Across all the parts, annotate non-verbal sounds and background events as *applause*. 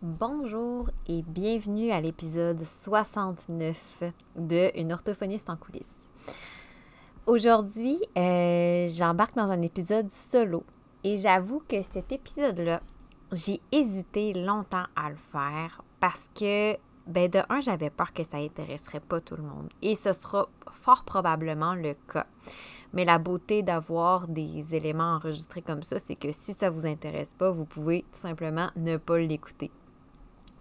Bonjour et bienvenue à l'épisode 69 de Une orthophoniste en coulisses. Aujourd'hui, euh, j'embarque dans un épisode solo et j'avoue que cet épisode-là, j'ai hésité longtemps à le faire parce que, ben de un, j'avais peur que ça intéresserait pas tout le monde et ce sera fort probablement le cas. Mais la beauté d'avoir des éléments enregistrés comme ça, c'est que si ça vous intéresse pas, vous pouvez tout simplement ne pas l'écouter.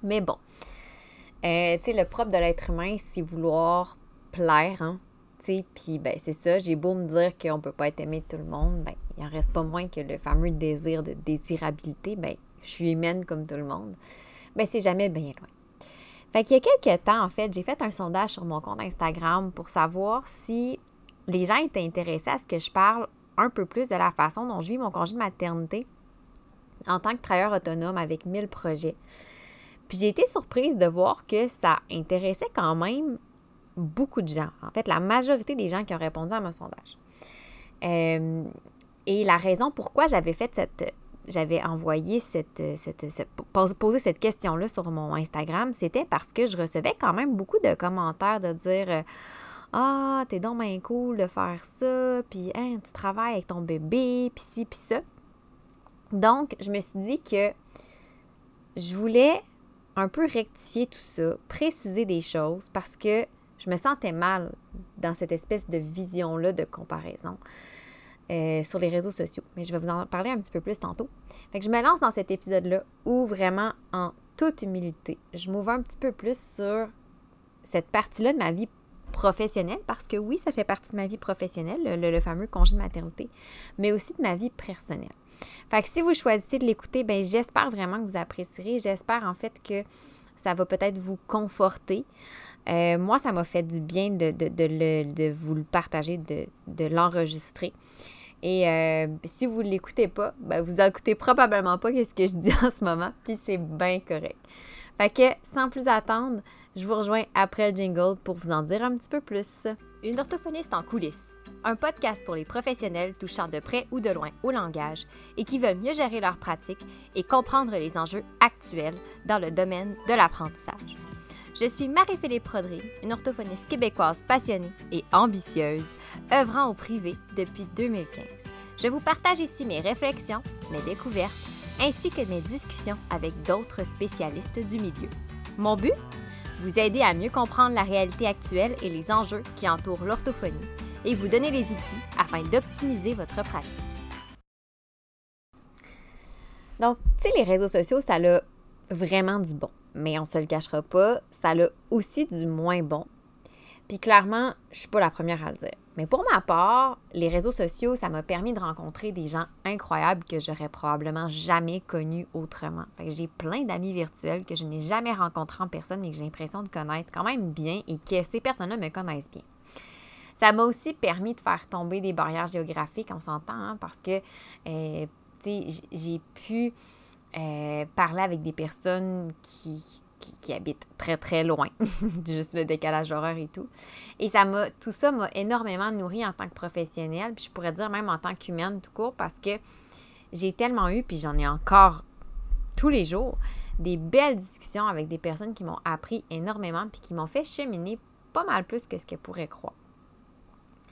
Mais bon, euh, le propre de l'être humain, c'est vouloir plaire, hein. Puis ben c'est ça, j'ai beau me dire qu'on peut pas être aimé de tout le monde, ben il en reste pas moins que le fameux désir de désirabilité, ben je suis humaine comme tout le monde. Ben c'est jamais bien loin. Fait qu'il y a quelques temps, en fait, j'ai fait un sondage sur mon compte Instagram pour savoir si les gens étaient intéressés à ce que je parle un peu plus de la façon dont je vis mon congé de maternité en tant que travailleur autonome avec 1000 projets. Puis j'ai été surprise de voir que ça intéressait quand même beaucoup de gens. En fait, la majorité des gens qui ont répondu à mon sondage. Euh, et la raison pourquoi j'avais fait cette. J'avais envoyé cette, cette, posé cette question-là sur mon Instagram, c'était parce que je recevais quand même beaucoup de commentaires de dire Ah, t'es donc bien cool de faire ça, puis hein, tu travailles avec ton bébé, puis ci, puis ça. Donc, je me suis dit que je voulais un peu rectifier tout ça, préciser des choses parce que je me sentais mal dans cette espèce de vision-là de comparaison euh, sur les réseaux sociaux. Mais je vais vous en parler un petit peu plus tantôt. Fait je me lance dans cet épisode-là où vraiment, en toute humilité, je m'ouvre un petit peu plus sur cette partie-là de ma vie professionnelle, parce que oui, ça fait partie de ma vie professionnelle, le, le fameux congé de maternité, mais aussi de ma vie personnelle. Fait que si vous choisissez de l'écouter, ben j'espère vraiment que vous apprécierez. J'espère en fait que ça va peut-être vous conforter. Euh, moi, ça m'a fait du bien de, de, vous le partager, de, l'enregistrer. Et euh, si vous ne l'écoutez pas, ben vous n'écoutez probablement pas ce que je dis *laughs* en ce moment, puis c'est bien correct. Fait que, sans plus attendre, je vous rejoins après le jingle pour vous en dire un petit peu plus. Une orthophoniste en coulisses un podcast pour les professionnels touchant de près ou de loin au langage et qui veulent mieux gérer leur pratique et comprendre les enjeux actuels dans le domaine de l'apprentissage. Je suis Marie-Philippe Prodry, une orthophoniste québécoise passionnée et ambitieuse, œuvrant au privé depuis 2015. Je vous partage ici mes réflexions, mes découvertes, ainsi que mes discussions avec d'autres spécialistes du milieu. Mon but? Vous aider à mieux comprendre la réalité actuelle et les enjeux qui entourent l'orthophonie et vous donner les outils afin d'optimiser votre pratique. Donc, tu sais, les réseaux sociaux, ça a vraiment du bon. Mais on se le cachera pas, ça a aussi du moins bon. Puis clairement, je suis pas la première à le dire. Mais pour ma part, les réseaux sociaux, ça m'a permis de rencontrer des gens incroyables que j'aurais probablement jamais connus autrement. J'ai plein d'amis virtuels que je n'ai jamais rencontrés en personne et que j'ai l'impression de connaître quand même bien et que ces personnes-là me connaissent bien. Ça m'a aussi permis de faire tomber des barrières géographiques, on s'entend, hein, parce que, euh, j'ai pu euh, parler avec des personnes qui, qui, habitent très, très loin, *laughs* juste le décalage horaire et tout. Et ça m'a, tout ça m'a énormément nourri en tant que professionnelle, puis je pourrais dire même en tant qu'humaine tout court, parce que j'ai tellement eu, puis j'en ai encore tous les jours, des belles discussions avec des personnes qui m'ont appris énormément, puis qui m'ont fait cheminer pas mal plus que ce qu'elles pourraient croire.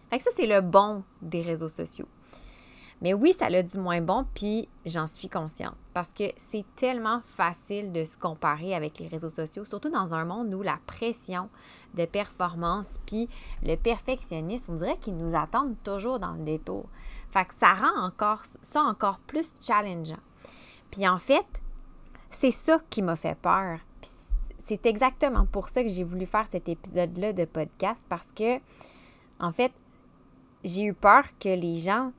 Fait ça, c'est le bon des réseaux sociaux. Mais oui, ça a du moins bon, puis j'en suis consciente. Parce que c'est tellement facile de se comparer avec les réseaux sociaux, surtout dans un monde où la pression de performance, puis le perfectionnisme, on dirait qu'ils nous attendent toujours dans le détour. Fait ça rend encore ça encore plus challengeant. Puis en fait, c'est ça qui m'a fait peur. c'est exactement pour ça que j'ai voulu faire cet épisode-là de podcast, parce que, en fait, j'ai eu peur que les gens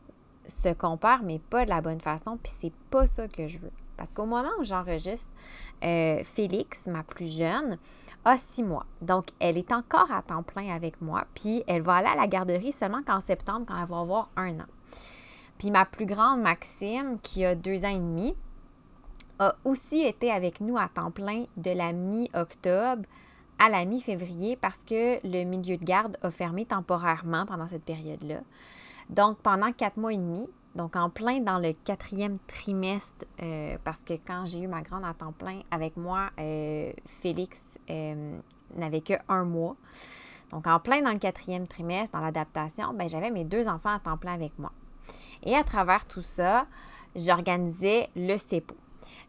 se comparent, mais pas de la bonne façon, puis c'est pas ça que je veux. Parce qu'au moment où j'enregistre, euh, Félix, ma plus jeune, a six mois. Donc, elle est encore à temps plein avec moi, puis elle va aller à la garderie seulement qu'en septembre, quand elle va avoir un an. Puis ma plus grande, Maxime, qui a deux ans et demi, a aussi été avec nous à temps plein de la mi-octobre à la mi-février parce que le milieu de garde a fermé temporairement pendant cette période-là. Donc, pendant quatre mois et demi, donc en plein dans le quatrième trimestre, euh, parce que quand j'ai eu ma grande à temps plein avec moi, euh, Félix n'avait que un mois. Donc en plein dans le quatrième trimestre, dans l'adaptation, ben, j'avais mes deux enfants à temps plein avec moi. Et à travers tout ça, j'organisais le CEPO.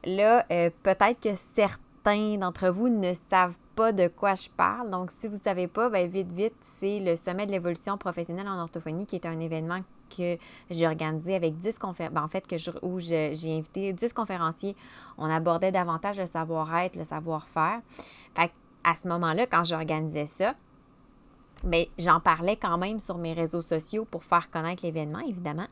Là, peut-être que certains d'entre vous ne savent pas de quoi je parle. Donc, si vous ne savez pas, bien, vite, vite, c'est le sommet de l'évolution professionnelle en orthophonie qui est un événement que j'ai organisé avec 10 conférenciers, ben, en fait, que où j'ai invité 10 conférenciers. On abordait davantage le savoir-être, le savoir-faire. À ce moment-là, quand j'organisais ça, bien, j'en parlais quand même sur mes réseaux sociaux pour faire connaître l'événement, évidemment.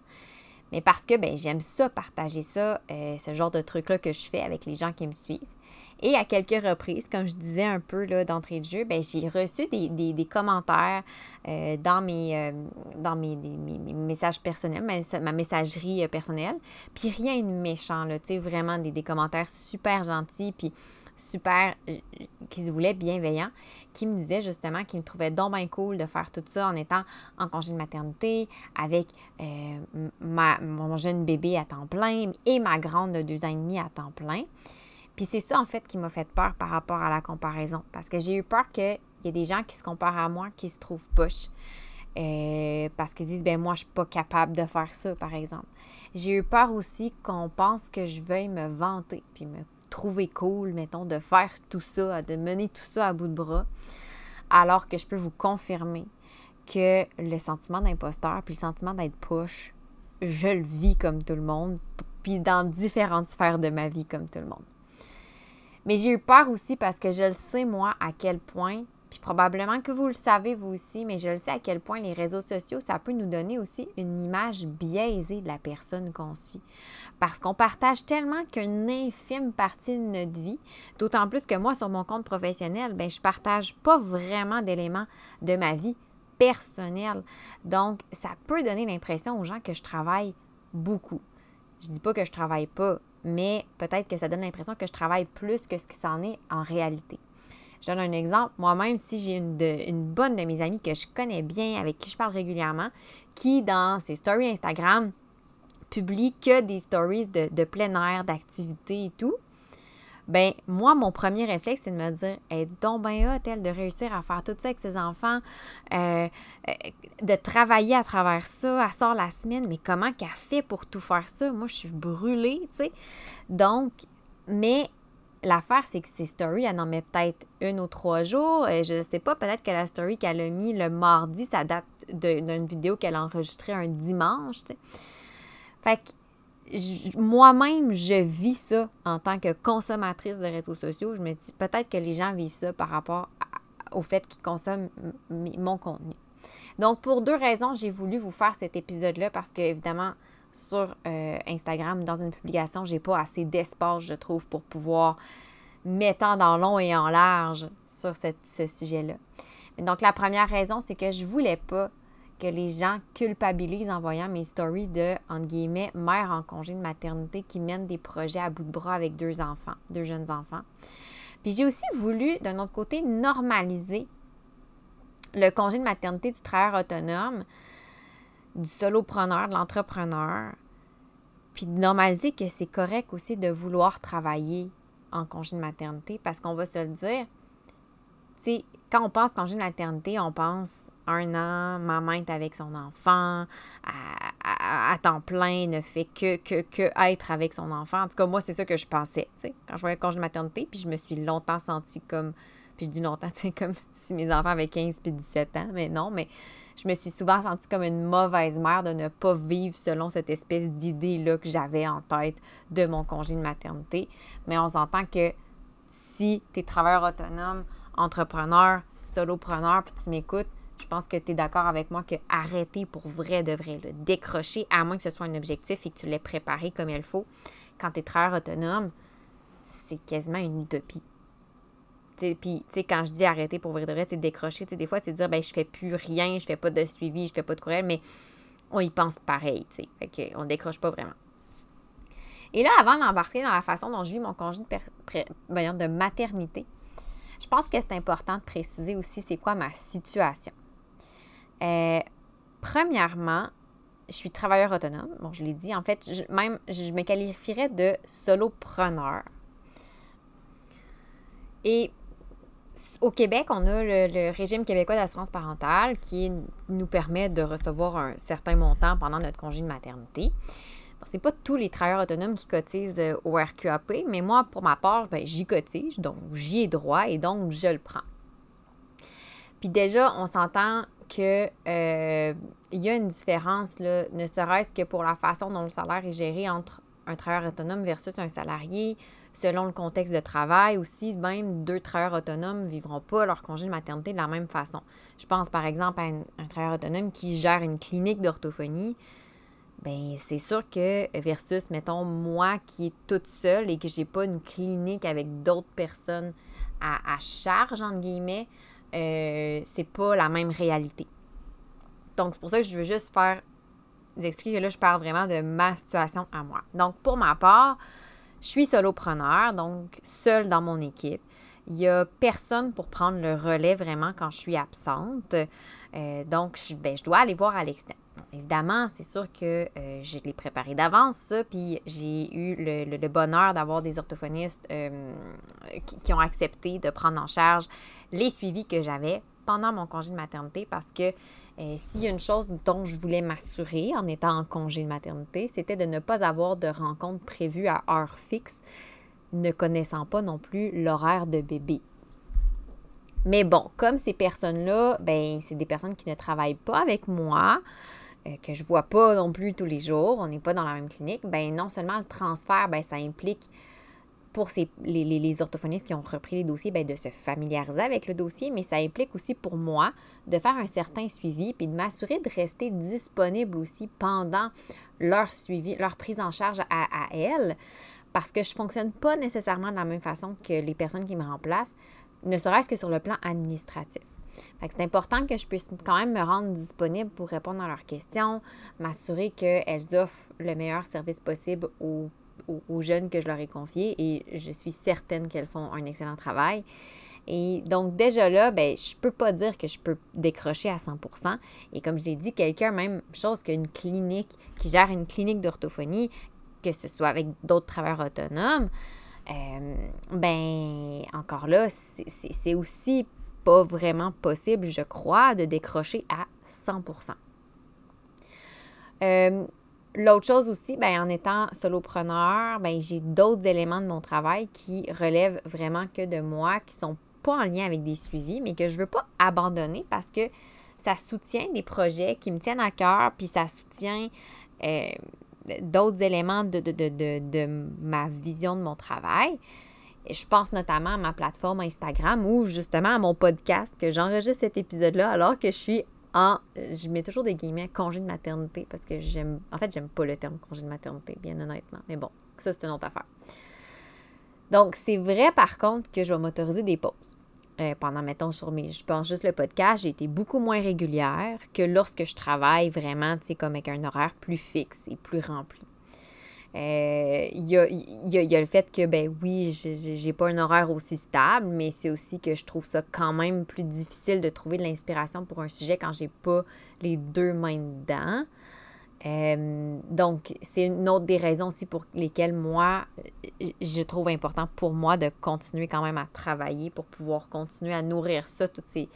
Mais parce que ben, j'aime ça, partager ça, euh, ce genre de truc-là que je fais avec les gens qui me suivent. Et à quelques reprises, comme je disais un peu d'entrée de jeu, ben, j'ai reçu des, commentaires euh, dans, mes, euh, dans mes, messages personnels, ma, messagerie euh, personnelle. Puis rien de méchant, là, vraiment des, commentaires super gentils, puis super, qui se voulaient bienveillants, qui me disaient justement qu'ils me trouvaient donc bien cool de faire tout ça en étant en congé de maternité, avec ma, mon jeune bébé à temps plein et ma grande de deux ans et demi à temps plein. Puis c'est ça, en fait, qui m'a fait peur par rapport à la comparaison. Parce que j'ai eu peur qu'il y ait des gens qui se comparent à moi qui se trouvent poches. Euh, parce qu'ils disent, ben moi, je suis pas capable de faire ça, par exemple. J'ai eu peur aussi qu'on pense que je veuille me vanter, puis me trouver cool, mettons, de faire tout ça, de mener tout ça à bout de bras. Alors que je peux vous confirmer que le sentiment d'imposteur, puis le sentiment d'être push, je le vis comme tout le monde, puis dans différentes sphères de ma vie comme tout le monde. Mais j'ai eu peur aussi parce que je le sais, moi, à quel point, puis probablement que vous le savez, vous aussi, mais je le sais à quel point les réseaux sociaux, ça peut nous donner aussi une image biaisée de la personne qu'on suit. Parce qu'on partage tellement qu'une infime partie de notre vie, d'autant plus que moi, sur mon compte professionnel, ben, je partage pas vraiment d'éléments de ma vie personnelle. Donc, ça peut donner l'impression aux gens que je travaille beaucoup. Je dis pas que je travaille pas, mais peut-être que ça donne l'impression que je travaille plus que ce qui s'en est en réalité. Je donne un exemple. Moi-même, si j'ai une, bonne de mes amies que je connais bien, avec qui je parle régulièrement, qui, dans ses stories Instagram, publie que des stories de, de plein air, d'activités et tout, ben moi, mon premier réflexe, c'est de me dire, est donc bien elle, de réussir à faire tout ça avec ses enfants, euh, euh, de travailler à travers ça, elle sort la semaine, mais comment qu'elle fait pour tout faire ça? Moi, je suis brûlée, tu sais. Donc, mais l'affaire, c'est que ces stories, elle en met peut-être une ou trois jours. Et je ne sais pas, peut-être que la story qu'elle a mis le mardi, ça date d'une vidéo qu'elle a enregistrée un dimanche, tu sais. Fait que moi-même, je vis ça en tant que consommatrice de réseaux sociaux. Je me dis peut-être que les gens vivent ça par rapport au fait qu'ils consomment mon contenu. Donc, pour deux raisons, j'ai voulu vous faire cet épisode-là parce que, évidemment, sur euh, Instagram, dans une publication, j'ai pas assez d'espace, je trouve, pour pouvoir mettre en long et en large sur ce sujet-là. Donc, la première raison, c'est que je voulais pas que les gens culpabilisent en voyant mes stories de, entre guillemets, mère en congé de maternité qui mène des projets à bout de bras avec deux enfants, deux jeunes enfants. Puis j'ai aussi voulu, d'un autre côté, normaliser le congé de maternité du travailleur autonome, du solopreneur, de l'entrepreneur, puis normaliser que c'est correct aussi de vouloir travailler en congé de maternité parce qu'on va se le dire, tu sais, quand on pense congé de maternité, on pense un an, maman est avec son enfant, à, temps plein, ne fait que, que, que être avec son enfant. En tout cas, moi, c'est ça que je pensais, tu sais, quand je voyais le congé de maternité, puis je me suis longtemps sentie comme, puis je dis longtemps, *laughs* tu sais, comme si mes enfants avaient 15 puis 17 ans, mais non, mais je me suis souvent sentie comme une mauvaise mère de ne pas vivre selon cette espèce d'idée-là que j'avais en tête de mon congé de maternité. Mais on s'entend que si tu es travailleur autonome, entrepreneur, solopreneur, puis tu m'écoutes, je pense que tu es d'accord avec moi que arrêter pour vrai de vrai, décrocher, à moins que ce soit un objectif et que tu l'aies préparé comme il faut, quand tu es travailleur autonome, c'est quasiment une utopie. Puis, tu sais, quand je dis arrêter pour vrai de vrai, c'est décrocher. des fois, c'est dire, ben, je fais plus rien, je fais pas de suivi, je fais pas de courriel, mais on y pense pareil, tu sais. Qu'on décroche pas vraiment. Et là, avant d'embarquer dans la façon dont je vis mon congé de, de maternité, je pense que c'est important de préciser aussi c'est quoi ma situation. Euh, premièrement, je suis travailleur autonome. Bon, je l'ai dit. En fait, même, je me qualifierais de solopreneur. Et au Québec, on a le, régime québécois d'assurance parentale qui nous permet de recevoir un certain montant pendant notre congé de maternité. Ce c'est pas tous les travailleurs autonomes qui cotisent euh, au RQAP, mais moi, pour ma part, ben, j'y cotise, donc j'y ai droit et donc je le prends. Puis déjà, on s'entend qu'il euh, y a une différence, ne serait-ce que pour la façon dont le salaire est géré entre un travailleur autonome versus un salarié, selon le contexte de travail aussi, même deux travailleurs autonomes ne vivront pas leur congé de maternité de la même façon. Je pense par exemple à un, travailleur autonome qui gère une clinique d'orthophonie. Bien, c'est sûr que versus, mettons, moi qui est toute seule et que j'ai pas une clinique avec d'autres personnes à, charge, entre guillemets, euh, c'est pas la même réalité. Donc, c'est pour ça que je veux juste faire expliquer que là, je parle vraiment de ma situation à moi. Donc, pour ma part, je suis solopreneur, donc seule dans mon équipe. Il n'y a personne pour prendre le relais vraiment quand je suis absente. Euh, donc, je, ben, je, dois aller voir à l'externe. évidemment, c'est sûr que euh, je l'ai préparé d'avance, ça, puis j'ai eu le, bonheur d'avoir des orthophonistes euh, qui, ont accepté de prendre en charge les suivis que j'avais pendant mon congé de maternité parce que euh, s'il y a une chose dont je voulais m'assurer en étant en congé de maternité, c'était de ne pas avoir de rencontre prévue à heure fixe, ne connaissant pas non plus l'horaire de bébé. Mais bon, comme ces personnes-là, ben, c'est des personnes qui ne travaillent pas avec moi, euh, que je vois pas non plus tous les jours, on n'est pas dans la même clinique, ben non seulement le transfert, ben, ça implique pour les, orthophonistes qui ont repris les dossiers, bien, de se familiariser avec le dossier, mais ça implique aussi pour moi de faire un certain suivi puis de m'assurer de rester disponible aussi pendant leur suivi, leur prise en charge à, à elles, parce que je ne fonctionne pas nécessairement de la même façon que les personnes qui me remplacent, ne serait-ce que sur le plan administratif. c'est important que je puisse quand même me rendre disponible pour répondre à leurs questions, m'assurer qu'elles offrent le meilleur service possible aux aux, jeunes que je leur ai confiés et je suis certaine qu'elles font un excellent travail. Et donc, déjà là, ben, je peux pas dire que je peux décrocher à 100% Et comme je l'ai dit, quelqu'un, même chose qu'une clinique, qui gère une clinique d'orthophonie, que ce soit avec d'autres travailleurs autonomes, euh, ben, encore là, c'est aussi pas vraiment possible, je crois, de décrocher à 100 euh, L'autre chose aussi, ben, en étant solopreneur, ben, j'ai d'autres éléments de mon travail qui relèvent vraiment que de moi, qui sont pas en lien avec des suivis, mais que je veux pas abandonner parce que ça soutient des projets qui me tiennent à cœur, puis ça soutient euh, d'autres éléments de, de, ma vision de mon travail. Je pense notamment à ma plateforme Instagram ou justement à mon podcast que j'enregistre cet épisode-là alors que je suis je mets toujours des guillemets congé de maternité parce que j'aime. En fait, j'aime pas le terme congé de maternité, bien honnêtement. Mais bon, ça, c'est une autre affaire. Donc, c'est vrai par contre que je vais m'autoriser des pauses. Euh, pendant, mettons, sur mes. Je pense juste le podcast, j'ai été beaucoup moins régulière que lorsque je travaille vraiment, tu sais, comme avec un horaire plus fixe et plus rempli. Euh, il y, a, le fait que, ben oui, j'ai pas un horaire aussi stable, mais c'est aussi que je trouve ça quand même plus difficile de trouver de l'inspiration pour un sujet quand j'ai pas les deux mains dedans. Euh, donc, c'est une autre des raisons aussi pour lesquelles moi, je trouve important pour moi de continuer quand même à travailler pour pouvoir continuer à nourrir ça, toutes ces,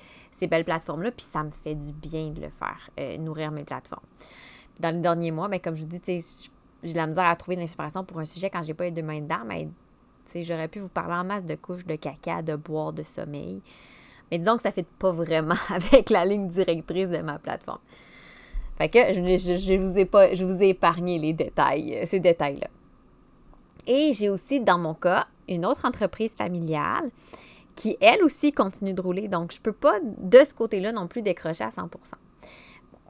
belles plateformes-là. Puis ça me fait du bien de le faire, euh, nourrir mes plateformes. Dans les derniers mois, ben, comme je vous dis, je j'ai de la misère à trouver de l'inspiration pour un sujet quand j'ai pas les deux mains dedans, mais j'aurais pu vous parler en masse de couches de caca, de boire, de sommeil. Mais disons que ça ne fait pas vraiment *laughs* avec la ligne directrice de ma plateforme. Fait que je, je, vous, ai pas, je vous ai épargné les détails, euh, ces détails-là. Et j'ai aussi, dans mon cas, une autre entreprise familiale qui, elle aussi, continue de rouler. Donc, je ne peux pas, de ce côté-là, non plus décrocher à 100 bon,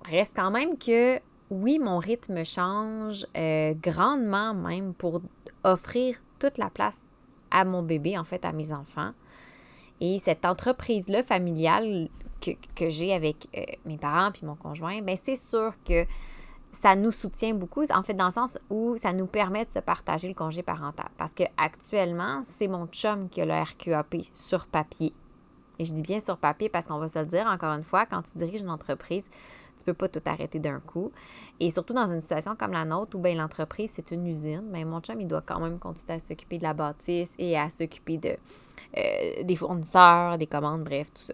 Reste quand même que oui, mon rythme change euh, grandement même pour offrir toute la place à mon bébé, en fait, à mes enfants. Et cette entreprise-là familiale que, j'ai avec euh, mes parents puis mon conjoint, bien, c'est sûr que ça nous soutient beaucoup, en fait, dans le sens où ça nous permet de se partager le congé parental. Parce que actuellement, c'est mon chum qui a le RQAP sur papier. Et je dis bien sur papier parce qu'on va se le dire, encore une fois, quand tu diriges une entreprise, Tu peux pas tout arrêter d'un coup. Et surtout dans une situation comme la nôtre où ben, l'entreprise, c'est une usine, mais ben, mon chum, il doit quand même continuer à s'occuper de la bâtisse et à s'occuper de, euh, des fournisseurs, des commandes, bref, tout ça.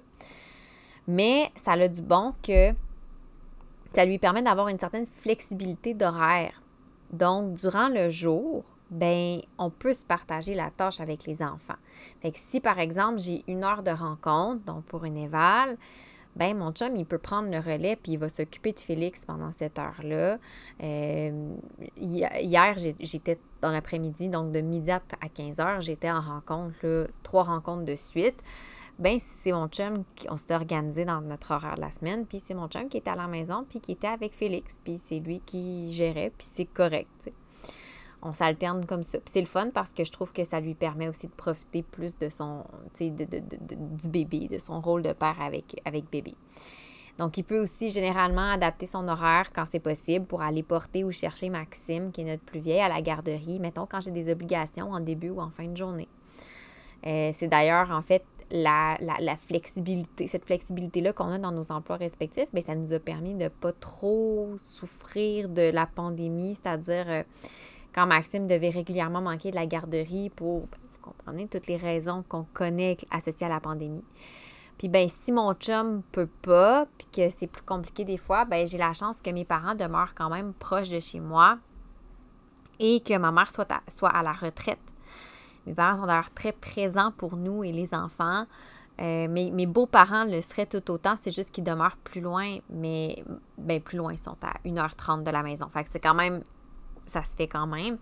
Mais ça a du bon que ça lui permet d'avoir une certaine flexibilité d'horaire. Donc, durant le jour, ben, on peut se partager la tâche avec les enfants. Fait si, par exemple, j'ai une heure de rencontre, donc pour une éval, ben mon chum, il peut prendre le relais puis il va s'occuper de Félix pendant cette heure-là. Euh, hier, j'étais dans l'après-midi, donc de midi à 15 heures, j'étais en rencontre, trois rencontres de suite. Ben, c'est mon chum, on s'était organisé dans notre horaire de la semaine, puis c'est mon chum qui était à la maison, puis qui était avec Félix, puis c'est lui qui gérait, puis c'est correct, on s'alterne comme ça. C'est le fun parce que je trouve que ça lui permet aussi de profiter plus de son, tu sais, du bébé, de son rôle de père avec, avec bébé. Donc, il peut aussi généralement adapter son horaire quand c'est possible pour aller porter ou chercher Maxime, qui est notre plus vieille, à la garderie, mettons quand j'ai des obligations en début ou en fin de journée. Euh, c'est d'ailleurs, en fait, la, flexibilité, cette flexibilité-là qu'on a dans nos emplois respectifs, bien, ça nous a permis de ne pas trop souffrir de la pandémie, c'est-à-dire euh, quand Maxime devait régulièrement manquer de la garderie pour, ben, vous comprenez, toutes les raisons qu'on connaît associées à la pandémie. Puis ben si mon chum peut pas, puis que c'est plus compliqué des fois, ben j'ai la chance que mes parents demeurent quand même proches de chez moi et que ma mère soit à, la retraite. Mes parents sont d'ailleurs très présents pour nous et les enfants. Euh, mes, beaux-parents le seraient tout autant, c'est juste qu'ils demeurent plus loin, mais ben, plus loin, ils sont à 1h30 de la maison. Fait que c'est quand même ça se fait quand même.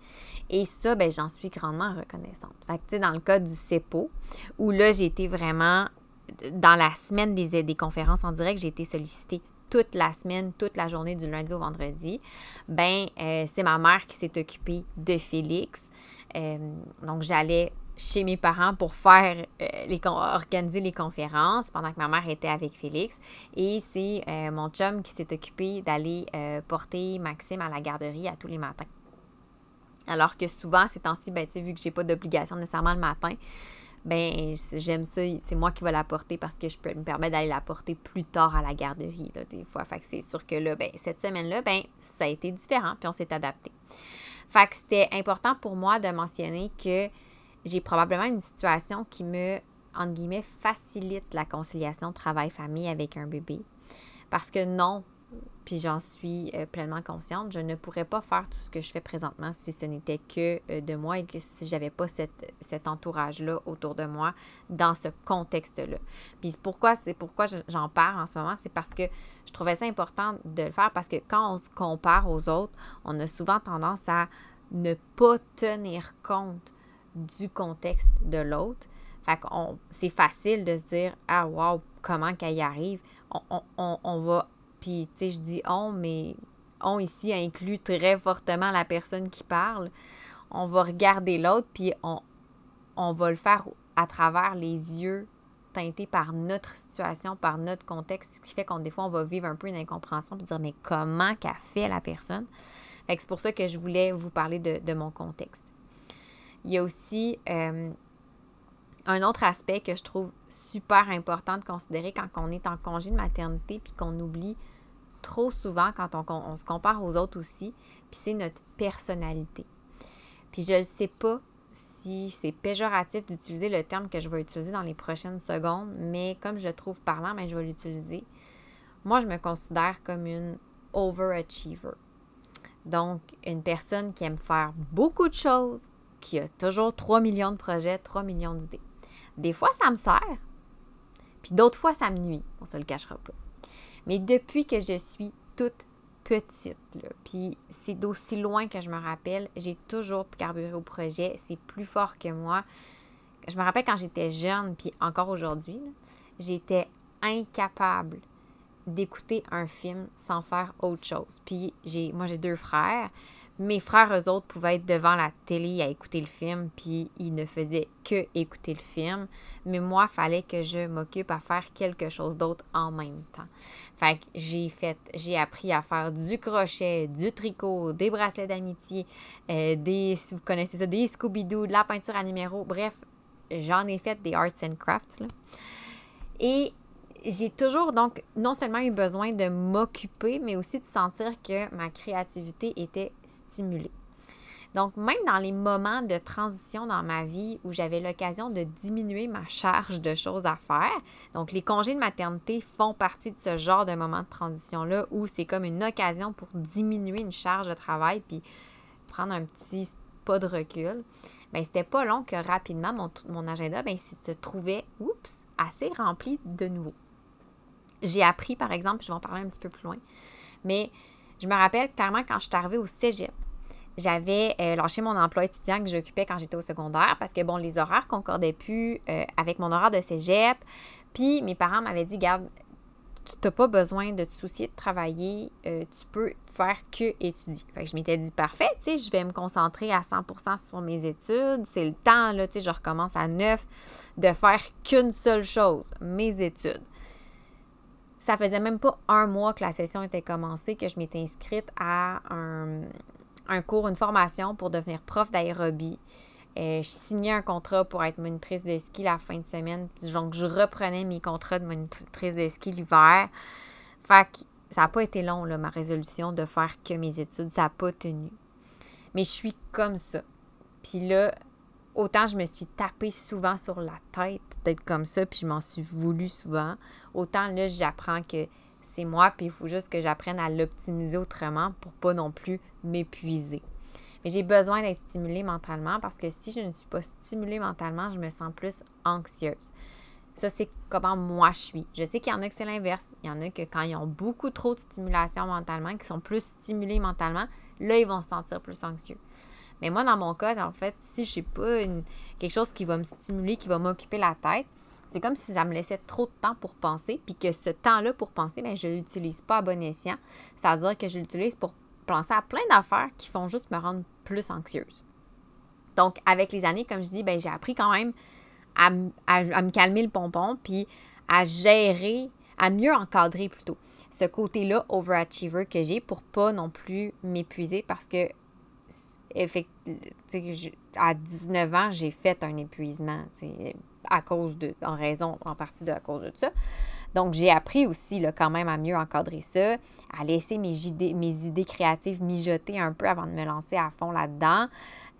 Et ça, ben, j'en suis grandement reconnaissante. Fait que, dans le cas du CEPO, où là, j'ai été vraiment, dans la semaine des, des conférences en direct, j'ai été sollicitée toute la semaine, toute la journée du lundi au vendredi. Ben, euh, c'est ma mère qui s'est occupée de Félix. Euh, donc, j'allais chez mes parents pour faire euh, les organiser les conférences pendant que ma mère était avec Félix et c'est euh, mon chum qui s'est occupé d'aller euh, porter Maxime à la garderie à tous les matins. Alors que souvent ces temps-ci ben vu que j'ai pas d'obligation nécessairement le matin, ben j'aime ça, c'est moi qui vais la porter parce que je peux me permettre d'aller la porter plus tard à la garderie des fois. Fait que c'est sûr que là ben cette semaine-là ben ça a été différent puis on s'est adapté. Fait que c'était important pour moi de mentionner que j'ai probablement une situation qui me, entre guillemets, facilite la conciliation travail-famille avec un bébé. Parce que non, puis j'en suis euh, pleinement consciente, je ne pourrais pas faire tout ce que je fais présentement si ce n'était que euh, de moi et que si j'avais pas cette, cet entourage-là autour de moi dans ce contexte-là. Puis pourquoi c'est pourquoi j'en parle en ce moment, c'est parce que je trouvais ça important de le faire parce que quand on se compare aux autres, on a souvent tendance à ne pas tenir compte du contexte de l'autre. Fait c'est facile de se dire Ah, wow, comment qu'elle y arrive. On, va. Puis, tu sais, je dis on, mais on ici inclut très fortement la personne qui parle. On va regarder l'autre, puis on, on va le faire à travers les yeux teintés par notre situation, par notre contexte, ce qui fait qu'on des fois on va vivre un peu une incompréhension puis dire mais comment qu'a fait la personne. Fait que c'est pour ça que je voulais vous parler de, de mon contexte. Il y a aussi euh, un autre aspect que je trouve super important de considérer quand on est en congé de maternité puis qu'on oublie trop souvent quand on, se compare aux autres aussi, puis c'est notre personnalité. Puis je ne sais pas si c'est péjoratif d'utiliser le terme que je vais utiliser dans les prochaines secondes, mais comme je trouve parlant, ben, je vais l'utiliser. Moi, je me considère comme une overachiever. Donc, une personne qui aime faire beaucoup de choses, qui a toujours 3 millions de projets, 3 millions d'idées. Des fois, ça me sert, puis d'autres fois, ça me nuit. On se le cachera pas. Mais depuis que je suis toute petite, puis c'est d'aussi loin que je me rappelle, j'ai toujours carburé au projet. C'est plus fort que moi. Je me rappelle quand j'étais jeune, puis encore aujourd'hui, j'étais incapable d'écouter un film sans faire autre chose. Puis j'ai, moi, j'ai deux frères mes frères, eux autres, pouvaient être devant la télé à écouter le film, puis ils ne faisaient que écouter le film. Mais moi, il fallait que je m'occupe à faire quelque chose d'autre en même temps. Fait que j'ai fait, j'ai appris à faire du crochet, du tricot, des bracelets d'amitié, euh, des, si vous connaissez ça, des Scooby-Doo, de la peinture à numéro. Bref, j'en ai fait des arts and crafts. Et j'ai toujours donc non seulement eu besoin de m'occuper, mais aussi de sentir que ma créativité était stimulée. Donc, même dans les moments de transition dans ma vie où j'avais l'occasion de diminuer ma charge de choses à faire, donc les congés de maternité font partie de ce genre de moment de transition-là où c'est comme une occasion pour diminuer une charge de travail puis prendre un petit pas de recul. Bien, c'était pas long que rapidement mon, mon agenda bien, se trouvait oups, assez rempli de nouveau. J'ai appris, par exemple, je vais en parler un petit peu plus loin, mais je me rappelle clairement quand je suis arrivée au cégep, j'avais euh, lâché mon emploi étudiant que j'occupais quand j'étais au secondaire parce que, bon, les horaires concordaient plus euh, avec mon horaire de cégep. Puis mes parents m'avaient dit, garde, tu n'as pas besoin de te soucier de travailler, euh, tu peux faire que étudier. Fait que je m'étais dit, parfait, tu sais, je vais me concentrer à 100% sur mes études. C'est le temps, là, tu sais, je recommence à neuf de faire qu'une seule chose, mes études. Ça faisait même pas un mois que la session était commencée que je m'étais inscrite à un, un cours, une formation pour devenir prof d'aérobie. Euh, je signais un contrat pour être monitrice de ski la fin de semaine. Donc, je reprenais mes contrats de monitrice de ski l'hiver. Fait que ça n'a pas été long, là, ma résolution de faire que mes études. Ça n'a pas tenu. Mais je suis comme ça. Puis là, autant je me suis tapé souvent sur la tête d'être comme ça, puis je m'en suis voulu souvent, autant là, j'apprends que c'est moi, puis il faut juste que j'apprenne à l'optimiser autrement pour pas non plus m'épuiser. Mais j'ai besoin d'être stimulée mentalement parce que si je ne suis pas stimulée mentalement, je me sens plus anxieuse. Ça, c'est comment moi je suis. Je sais qu'il y en a que c'est l'inverse. Il y en a que quand ils ont beaucoup trop de stimulation mentalement, qui sont plus stimulés mentalement, là, ils vont se sentir plus anxieux. Mais moi, dans mon cas, en fait, si je n'ai pas quelque chose qui va me stimuler, qui va m'occuper la tête, c'est comme si ça me laissait trop de temps pour penser, puis que ce temps-là pour penser, bien, je ne l'utilise pas à bon escient. Ça veut dire que je l'utilise pour penser à plein d'affaires qui font juste me rendre plus anxieuse. Donc, avec les années, comme je dis, ben, j'ai appris quand même à, me calmer le pompon, puis à gérer, à mieux encadrer plutôt ce côté-là overachiever que j'ai pour pas non plus m'épuiser parce que à 19 ans, j'ai fait un épuisement à cause de, en raison, en partie de à cause de ça. Donc, j'ai appris aussi là, quand même à mieux encadrer ça, à laisser mes idées, mes idées créatives mijoter un peu avant de me lancer à fond là-dedans.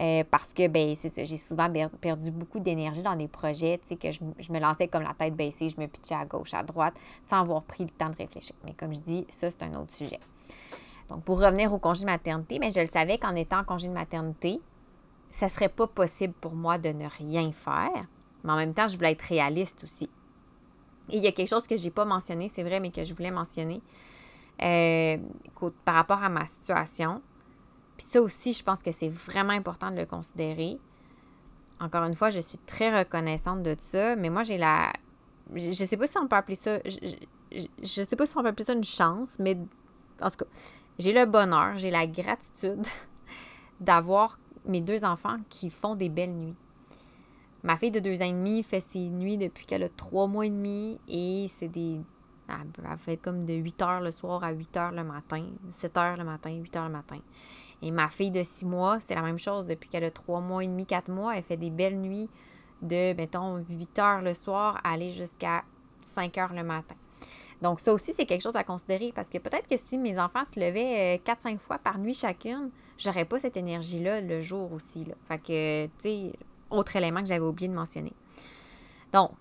Euh, parce que, ben, c'est ça, j'ai souvent perdu beaucoup d'énergie dans des projets, tu sais, que je, je, me lançais comme la tête baissée, je me pitchais à gauche, à droite, sans avoir pris le temps de réfléchir. Mais comme je dis, ça, c'est un autre sujet. Donc, pour revenir au congé de maternité, mais je le savais qu'en étant en congé de maternité, ça ne serait pas possible pour moi de ne rien faire. Mais en même temps, je voulais être réaliste aussi. Et il y a quelque chose que je n'ai pas mentionné, c'est vrai, mais que je voulais mentionner euh, par rapport à ma situation. Puis ça aussi, je pense que c'est vraiment important de le considérer. Encore une fois, je suis très reconnaissante de ça, mais moi, j'ai la. Je ne sais pas si on peut appeler ça. Je, ne sais pas si on peut appeler ça une chance, mais en tout cas, j'ai le bonheur, j'ai la gratitude *laughs* d'avoir mes deux enfants qui font des belles nuits. Ma fille de deux ans et demi fait ses nuits depuis qu'elle a trois mois et demi et c'est des. Elle fait comme de 8 heures le soir à 8 heures le matin, 7 heures le matin, 8 heures le matin. Et ma fille de six mois, c'est la même chose. Depuis qu'elle a trois mois et demi, quatre mois, elle fait des belles nuits de, mettons, 8 heures le soir, aller jusqu'à 5 heures le matin. Donc, ça aussi, c'est quelque chose à considérer parce que peut-être que si mes enfants se levaient 4-5 euh, fois par nuit chacune, j'aurais pas cette énergie-là le jour aussi. Là. Fait que, tu sais, autre élément que j'avais oublié de mentionner. Donc,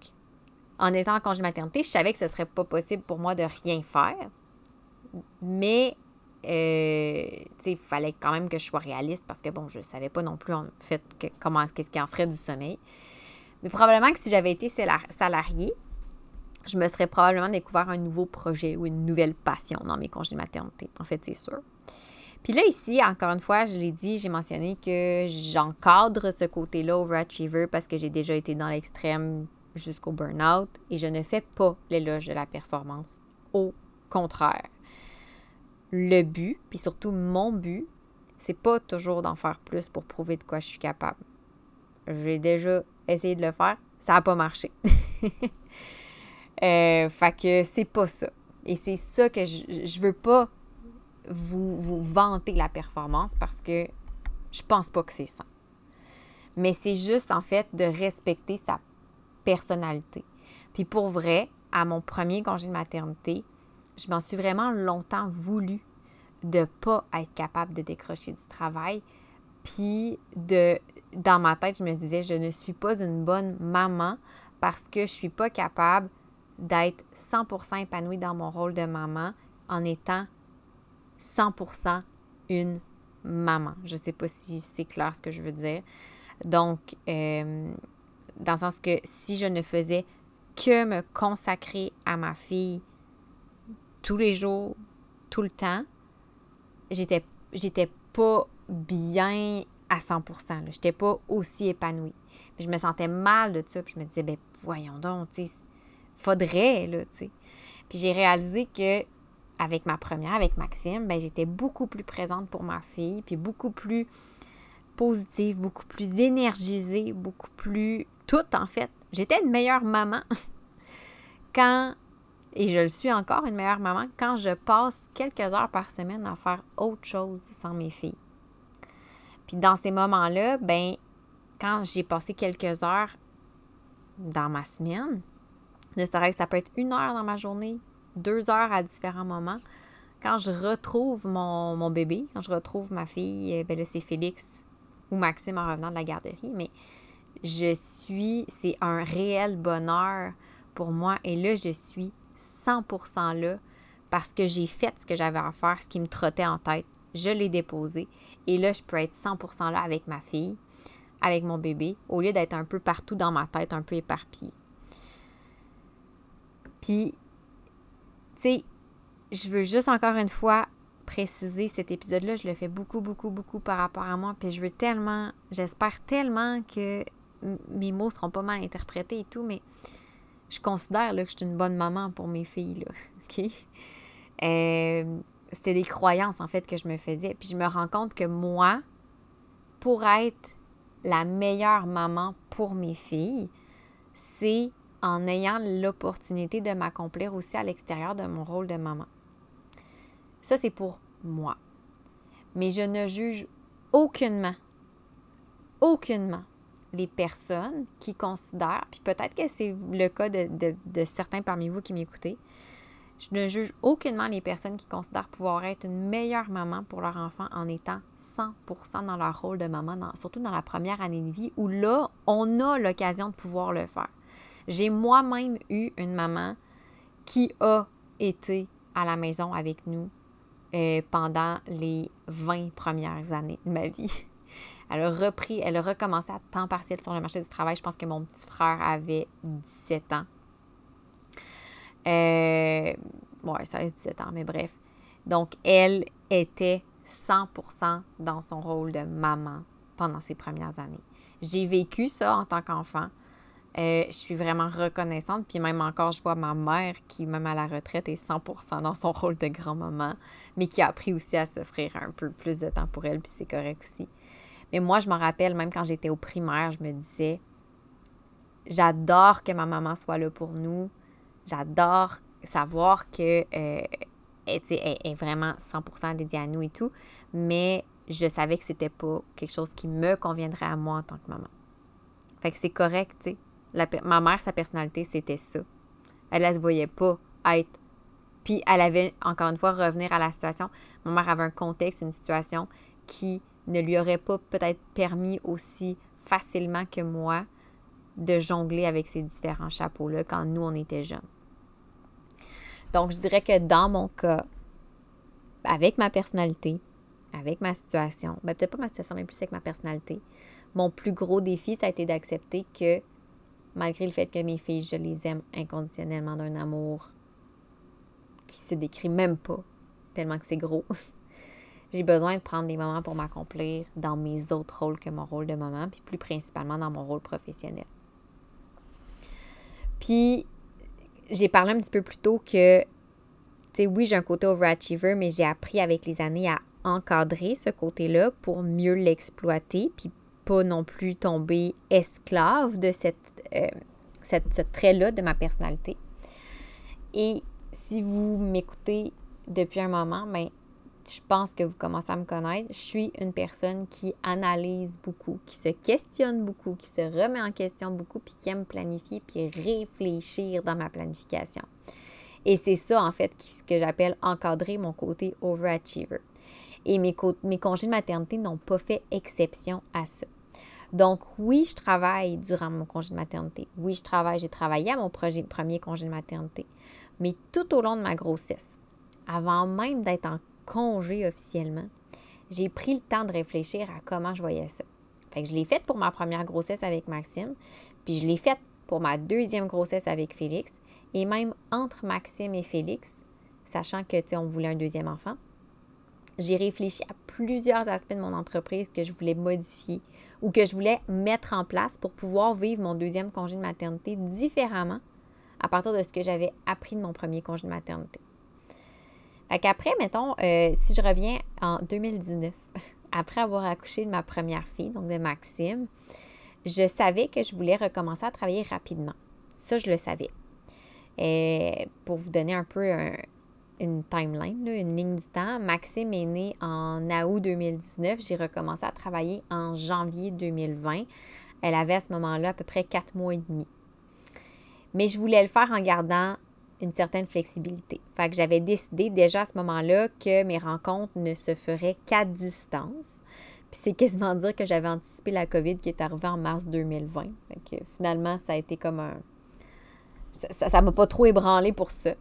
en étant en congé maternité, je savais que ce serait pas possible pour moi de rien faire. Mais, euh, tu sais, il fallait quand même que je sois réaliste parce que, bon, je savais pas non plus, en fait, comment, qu'est-ce qui en serait du sommeil. Mais probablement que si j'avais été salariée, je me serais probablement découvert un nouveau projet ou une nouvelle passion dans mes congés de maternité. En fait, c'est sûr. Puis là, ici, encore une fois, je l'ai dit, j'ai mentionné que j'encadre ce côté-là overachiever parce que j'ai déjà été dans l'extrême jusqu'au burn-out et je ne fais pas l'éloge de la performance. Au contraire. Le but, puis surtout mon but, c'est pas toujours d'en faire plus pour prouver de quoi je suis capable. J'ai déjà essayé de le faire, ça n'a pas marché. *laughs* Euh, fait que c'est pas ça. Et c'est ça que je, je veux pas vous, vous vanter la performance parce que je pense pas que c'est ça. Mais c'est juste en fait de respecter sa personnalité. Puis pour vrai, à mon premier congé de maternité, je m'en suis vraiment longtemps voulu de pas être capable de décrocher du travail. Puis de dans ma tête, je me disais je ne suis pas une bonne maman parce que je suis pas capable d'être 100% épanouie dans mon rôle de maman en étant 100% une maman. Je sais pas si c'est clair ce que je veux dire. Donc, euh, dans le sens que si je ne faisais que me consacrer à ma fille tous les jours, tout le temps, j'étais, j'étais pas bien à 100%. Je n'étais pas aussi épanouie. je me sentais mal de ça. Je me disais, ben voyons donc, faudrait, là, tu sais. Puis j'ai réalisé que avec ma première, avec Maxime, ben j'étais beaucoup plus présente pour ma fille, puis beaucoup plus positive, beaucoup plus énergisée, beaucoup plus toute en fait. J'étais une meilleure maman *laughs* quand, et je le suis encore une meilleure maman, quand je passe quelques heures par semaine à faire autre chose sans mes filles. Puis dans ces moments-là, ben quand j'ai passé quelques heures dans ma semaine, ne serait que ça peut être une heure dans ma journée, deux heures à différents moments. Quand je retrouve mon, bébé, quand je retrouve ma fille, euh, ben là, c'est Félix ou Maxime en revenant de la garderie, mais je suis, c'est un réel bonheur pour moi. Et là, je suis 100% là parce que j'ai fait ce que j'avais à faire, ce qui me trottait en tête. Je l'ai déposé. Et là, je peux être 100% là avec ma fille, avec mon bébé, au lieu d'être un peu partout dans ma tête, un peu éparpillé. Puis, tu sais, je veux juste encore une fois préciser cet épisode-là. Je le fais beaucoup, beaucoup, beaucoup par rapport à moi. Puis je veux tellement, j'espère tellement que mes mots seront pas mal interprétés et tout, mais je considère que je suis une bonne maman pour mes filles. Là, *laughs* OK? Euh, c'était des croyances en fait que je me faisais. Puis je me rends compte que moi, pour être la meilleure maman pour mes filles, c'est en ayant l'opportunité de m'accomplir aussi à l'extérieur de mon rôle de maman. Ça, c'est pour moi. Mais je ne juge aucunement, aucunement les personnes qui considèrent, puis peut-être que c'est le cas de, certains parmi vous qui m'écoutez, je ne juge aucunement les personnes qui considèrent pouvoir être une meilleure maman pour leur enfant en étant 100% dans leur rôle de maman, surtout dans la première année de vie où là, on a l'occasion de pouvoir le faire. J'ai moi-même eu une maman qui a été à la maison avec nous euh, pendant les 20 premières années de ma vie. *laughs* Elle a repris, elle a recommencé à temps partiel sur le marché du travail. Je pense que mon petit frère avait 17 ans. Euh, ouais, ça 17 ans, mais bref. Donc, elle était 100% dans son rôle de maman pendant ces premières années. J'ai vécu ça en tant qu'enfant. Euh, je suis vraiment reconnaissante. Puis même encore, je vois ma mère qui, même à la retraite, est 100% dans son *laughs* rôle de grand-maman, mais qui a appris aussi à s'offrir un peu plus de temps pour elle, puis c'est correct aussi. Mais moi, je me rappelle, même quand j'étais au primaire, je me disais, j'adore que ma maman soit là pour nous. J'adore savoir que euh, elle, est vraiment 100% dédiée à nous et tout. Mais je savais que c'était pas quelque chose qui me conviendrait à moi en tant que maman. Fait que c'est correct, tu sais ma mère, sa personnalité, c'était ça. Elle, ne se voyait pas être. Puis elle avait, encore une fois, revenir à la situation. Ma mère avait un contexte, une situation qui ne lui aurait pas peut-être permis aussi facilement que moi de jongler avec ces différents chapeaux-là quand nous, on était jeunes. Donc, je dirais que dans mon cas, avec ma personnalité, avec ma situation, ben peut-être pas ma situation, mais plus avec ma personnalité, mon plus gros défi, ça a été d'accepter que malgré le fait que mes filles, je les aime inconditionnellement d'un amour qui se décrit même pas, tellement que c'est gros. *laughs* J'ai besoin de prendre des moments pour m'accomplir dans mes autres rôles que mon rôle de maman, puis plus principalement dans mon rôle professionnel. Puis, j'ai parlé un petit peu plus tôt que, tu sais, oui, j'ai un côté overachiever, mais j'ai appris avec les années à encadrer ce côté-là pour mieux l'exploiter, puis pas non plus tomber esclave de cette, euh, cette ce trait-là de ma personnalité. Et si vous m'écoutez depuis un moment, ben, je pense que vous commencez à me connaître, je suis une personne qui analyse beaucoup, qui se questionne beaucoup, qui se remet en question beaucoup, puis qui aime planifier, puis réfléchir dans ma planification. Et c'est ça, en fait, ce que j'appelle encadrer mon côté overachiever. Et mes, mes congés de maternité n'ont pas fait exception à ça. Donc, oui, je travaille durant mon congé de maternité. Oui, je travaille, j'ai travaillé à mon premier congé de maternité. Mais tout au long de ma grossesse, avant même d'être en congé officiellement, j'ai pris le temps de réfléchir à comment je voyais ça. Fait que je l'ai fait pour ma première grossesse avec Maxime, puis je l'ai fait pour ma deuxième grossesse avec Félix, et même entre Maxime et Félix, sachant que, tu on voulait un deuxième enfant, j'ai réfléchi à plusieurs aspects de mon entreprise que je voulais modifier ou que je voulais mettre en place pour pouvoir vivre mon deuxième congé de maternité différemment à partir de ce que j'avais appris de mon premier congé de maternité. Fait qu'après, mettons, euh, si je reviens en 2019, *laughs* après avoir accouché de ma première fille, donc de Maxime, je savais que je voulais recommencer à travailler rapidement. Ça, je le savais. Et pour vous donner un peu une timeline, une ligne du temps, Maxime est né en août 2019. J'ai recommencé à travailler en janvier 2020. Elle avait à ce moment-là à peu près quatre mois et demi. Mais je voulais le faire en gardant une certaine flexibilité. Fait que j'avais décidé déjà à ce moment-là que mes rencontres ne se feraient qu'à distance. Puis c'est quasiment dire que j'avais anticipé la COVID qui est arrivée en mars 2020. Fait que finalement, ça a été comme un. Ça ne m'a pas trop ébranlé pour ça.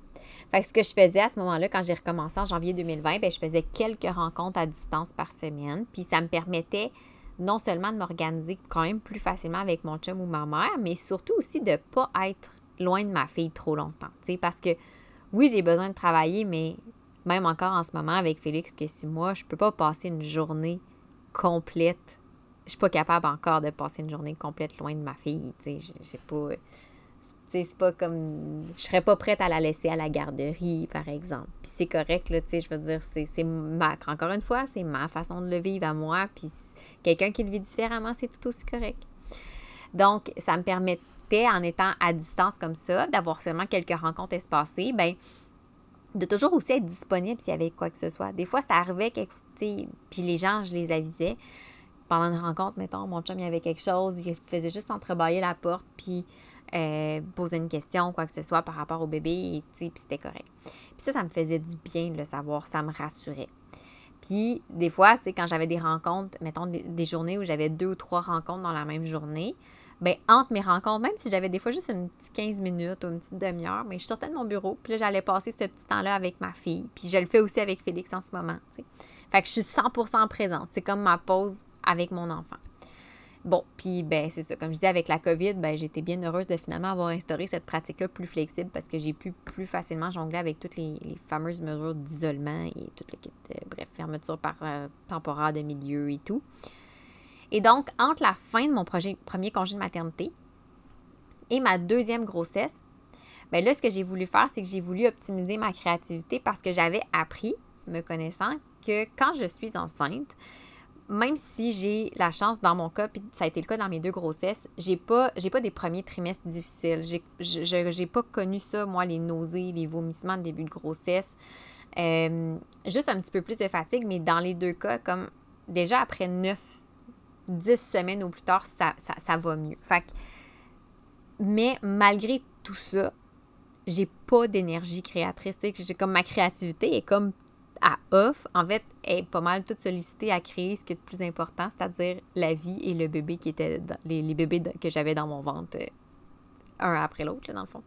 Fait que ce que je faisais à ce moment-là, quand j'ai recommencé en janvier 2020, bien, je faisais quelques rencontres à distance par semaine. Puis ça me permettait non seulement de m'organiser quand même plus facilement avec mon chum ou ma mère, mais surtout aussi de ne pas être loin de ma fille trop longtemps. Parce que oui, j'ai besoin de travailler, mais même encore en ce moment avec Félix, que si moi, je peux pas passer une journée complète. Je suis pas capable encore de passer une journée complète loin de ma fille. Tu sais, pas. C'est pas comme. Je serais pas prête à la laisser à la garderie, par exemple. Puis c'est correct, là, tu sais, je veux dire, c'est ma. Encore une fois, c'est ma façon de le vivre à moi. Puis quelqu'un qui le vit différemment, c'est tout aussi correct. Donc, ça me permet en étant à distance comme ça, d'avoir seulement quelques rencontres espacées, ben de toujours aussi être disponible s'il y avait quoi que ce soit. Des fois, ça arrivait, quelque, puis les gens, je les avisais. Pendant une rencontre, mettons, mon chum, il y avait quelque chose, il faisait juste entrebâiller la porte, puis euh, poser une question, quoi que ce soit, par rapport au bébé, et puis c'était correct. Puis ça, ça me faisait du bien de le savoir, ça me rassurait. Puis, des fois, tu sais, quand j'avais des rencontres, mettons des, journées où j'avais deux ou trois rencontres dans la même journée, ben, entre mes rencontres, même si j'avais des fois juste une petite 15 minutes ou une petite demi-heure, mais je sortais de mon bureau, puis là, j'allais passer ce petit temps-là avec ma fille. Puis je le fais aussi avec Félix en ce moment. Fait que je suis 100% présente. C'est comme ma pause avec mon enfant. Bon, puis ben c'est ça. Comme je disais, avec la COVID, ben j'étais bien heureuse de finalement avoir instauré cette pratique-là plus flexible parce que j'ai pu plus facilement jongler avec toutes les, fameuses mesures d'isolement et tout le kit, euh, bref, fermeture par euh, temporaire de milieu et tout. Et donc, entre la fin de mon premier congé de maternité et ma deuxième grossesse, bien là, ce que j'ai voulu faire, c'est que j'ai voulu optimiser ma créativité parce que j'avais appris, me connaissant, que quand je suis enceinte, même si j'ai la chance dans mon cas, puis ça a été le cas dans mes deux grossesses, j'ai pas, j'ai pas des premiers trimestres difficiles. J'ai, j'ai pas connu ça, moi, les nausées, les vomissements de début de grossesse. Euh, juste un petit peu plus de fatigue, mais dans les deux cas, comme déjà après neuf dix semaines ou plus tard, ça, ça, va mieux. Fait mais malgré tout ça, j'ai pas d'énergie créatrice. J'ai comme ma créativité est comme à off. En fait, est pas mal toute sollicitée à créer ce qui est le plus important, c'est-à-dire la vie et le bébé qui était dans, les, bébés que j'avais dans mon ventre, euh, un après l'autre, dans le fond.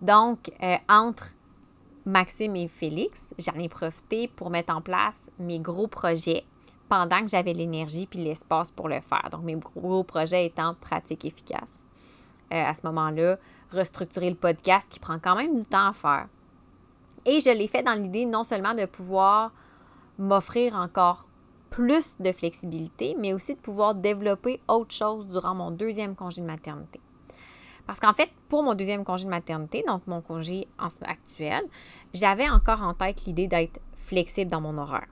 Donc, euh, entre Maxime et Félix, j'en ai profité pour mettre en place mes gros projets pendant que j'avais l'énergie puis l'espace pour le faire. Donc, mes gros projets étant pratique efficace. Euh, à ce moment-là, restructurer le podcast qui prend quand même du temps à faire. Et je l'ai fait dans l'idée non seulement de pouvoir m'offrir encore plus de flexibilité, mais aussi de pouvoir développer autre chose durant mon deuxième congé de maternité. Parce qu'en fait, pour mon deuxième congé de maternité, donc mon congé actuel, j'avais encore en tête l'idée d'être flexible dans mon horaire.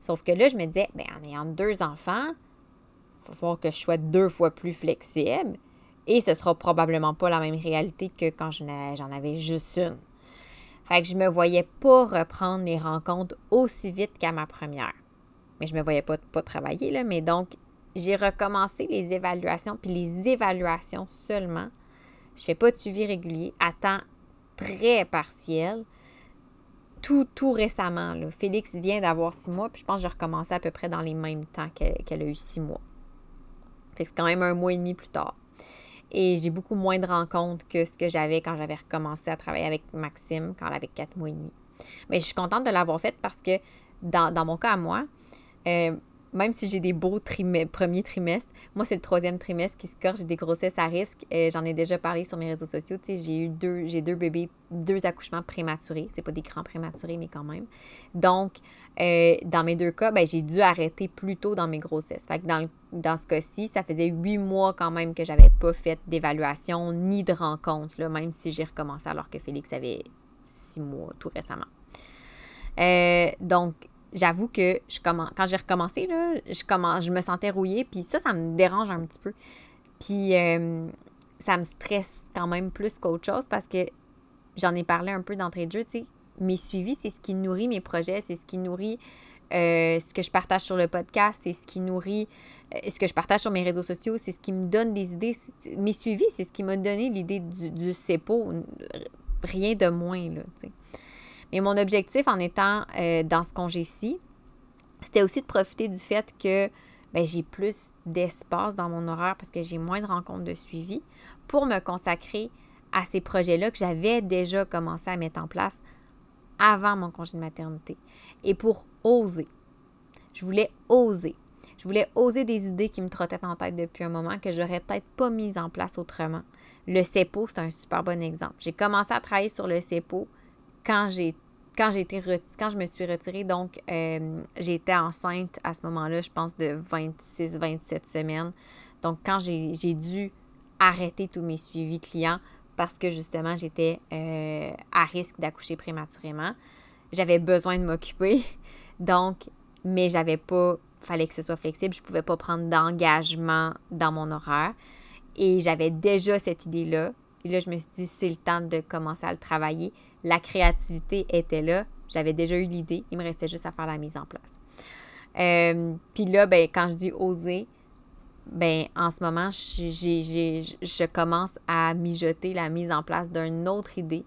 Sauf que là, je me disais, bien, en ayant deux enfants, il va falloir que je sois deux fois plus flexible. Et ce sera probablement pas la même réalité que quand j'en avais juste une. Fait que je me voyais pas reprendre les rencontres aussi vite qu'à ma première. Mais je me voyais pas, travailler, là. Mais donc, j'ai recommencé les évaluations, puis les évaluations seulement. Je fais pas de suivi régulier à temps très partiel. Tout, tout récemment. Là. Félix vient d'avoir six mois, puis je pense que j'ai recommencé à peu près dans les mêmes temps qu'elle a eu six mois. Fait que c'est quand même un mois et demi plus tard. Et j'ai beaucoup moins de rencontres que ce que j'avais quand j'avais recommencé à travailler avec Maxime, quand elle avait quatre mois et demi. Mais je suis contente de l'avoir faite parce que dans, mon cas à moi, euh, même si j'ai des beaux premiers trimestres, moi, c'est le troisième trimestre qui se corse, j'ai des grossesses à risque. Euh, j'en ai déjà parlé sur mes réseaux sociaux. j'ai eu deux, j'ai deux bébés, deux accouchements prématurés. C'est pas des grands prématurés, mais quand même. Donc, euh, dans mes deux cas, ben, j'ai dû arrêter plus tôt dans mes grossesses. Fait que dans, dans ce cas-ci, ça faisait huit mois quand même que j'avais pas fait d'évaluation ni de rencontre, là, même si j'ai recommencé alors que Félix avait six mois tout récemment. Euh, donc, j'avoue que je commence, quand j'ai recommencé, là, je, commence, je me sentais rouillée, puis ça, ça me dérange un petit peu. Puis euh, ça me stresse quand même plus qu'autre chose parce que j'en ai parlé un peu d'entrée de jeu, tu. Mes suivis, c'est ce qui nourrit mes projets, c'est ce qui nourrit euh, ce que je partage sur le podcast, c'est ce qui nourrit euh, ce que je partage sur mes réseaux sociaux, c'est ce qui me donne des idées. Mes suivis, c'est ce qui m'a donné l'idée du, du CEPO, rien de moins, là. Mais mon objectif en étant euh, dans ce congé-ci, c'était aussi de profiter du fait que ben, j'ai plus d'espace dans mon horaire parce que j'ai moins de rencontres de suivi pour me consacrer à ces projets-là que j'avais déjà commencé à mettre en place avant mon congé de maternité. Et pour oser. Je voulais oser. Je voulais oser des idées qui me trottaient en tête depuis un moment que j'aurais peut-être pas mises en place autrement. Le CEPO, c'est un super bon exemple. J'ai commencé à travailler sur le CEPO quand j'ai quand j'ai été quand je me suis retirée, donc euh, j'étais enceinte à ce moment-là, je pense de 26-27 semaines. Donc quand j'ai dû arrêter tous mes suivis clients parce que justement j'étais euh, à risque d'accoucher prématurément, j'avais besoin de m'occuper. Donc, mais j'avais pas, fallait que ce soit flexible, je pouvais pas prendre d'engagement dans mon horaire. Et j'avais déjà cette idée-là. Et là, je me suis dit, c'est le temps de commencer à le travailler la créativité était là. J'avais déjà eu l'idée. Il me restait juste à faire la mise en place. Euh, puis là, ben, quand je dis oser, ben, en ce moment, je commence à mijoter la mise en place d'une autre idée,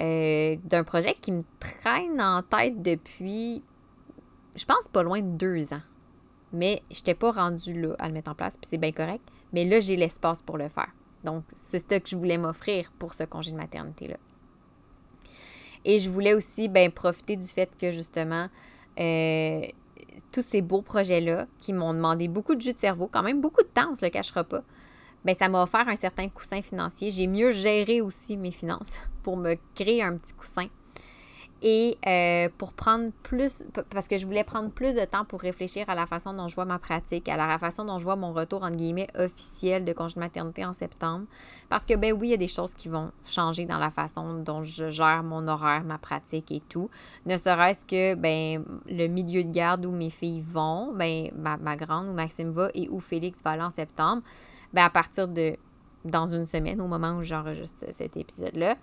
euh, d'un projet qui me traîne en tête depuis, je pense, pas loin de deux ans. Mais je n'étais pas rendue là à le mettre en place, puis c'est bien correct. Mais là, j'ai l'espace pour le faire. Donc, c'est ce que je voulais m'offrir pour ce congé de maternité-là. Et je voulais aussi ben, profiter du fait que justement, euh, tous ces beaux projets-là qui m'ont demandé beaucoup de jus de cerveau, quand même beaucoup de temps, on ne se le cachera pas, ben, ça m'a offert un certain coussin financier. J'ai mieux géré aussi mes finances *laughs* pour me créer un petit coussin et euh, pour prendre plus, parce que je voulais prendre plus de temps pour réfléchir à la façon dont je vois ma pratique, à la façon dont je vois mon retour, entre guillemets, officiel de congé de maternité en septembre. Parce que, ben oui, il y a des choses qui vont changer dans la façon dont je gère mon horaire, ma pratique et tout. Ne serait-ce que, ben, le milieu de garde où mes filles vont, ben, ma, ma grande, où Maxime va et où Félix va aller en septembre, ben, à partir de, dans une semaine, au moment où j'enregistre cet épisode-là,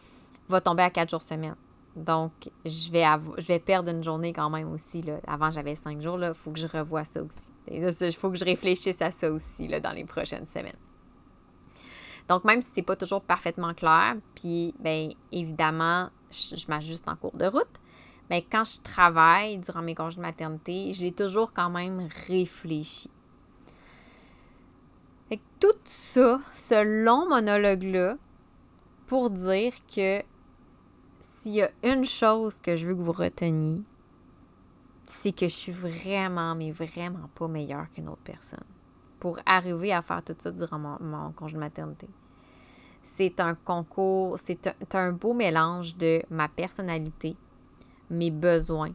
va tomber à quatre jours semaine. Donc, je vais, je vais perdre une journée quand même aussi. Là. Avant, j'avais cinq jours. Il faut que je revoie ça aussi. Il faut que je réfléchisse à ça aussi là, dans les prochaines semaines. Donc, même si c'est pas toujours parfaitement clair, puis, bien, évidemment, je, m'ajuste en cours de route, mais quand je travaille durant mes congés de maternité, je l'ai toujours quand même réfléchi. Fait que tout ça, ce long monologue-là, pour dire que s'il y a une chose que je veux que vous reteniez, c'est que je suis vraiment, mais vraiment pas meilleure qu'une autre personne pour arriver à faire tout ça durant mon, congé de maternité. C'est un concours, c'est un, un, beau mélange de ma personnalité, mes besoins,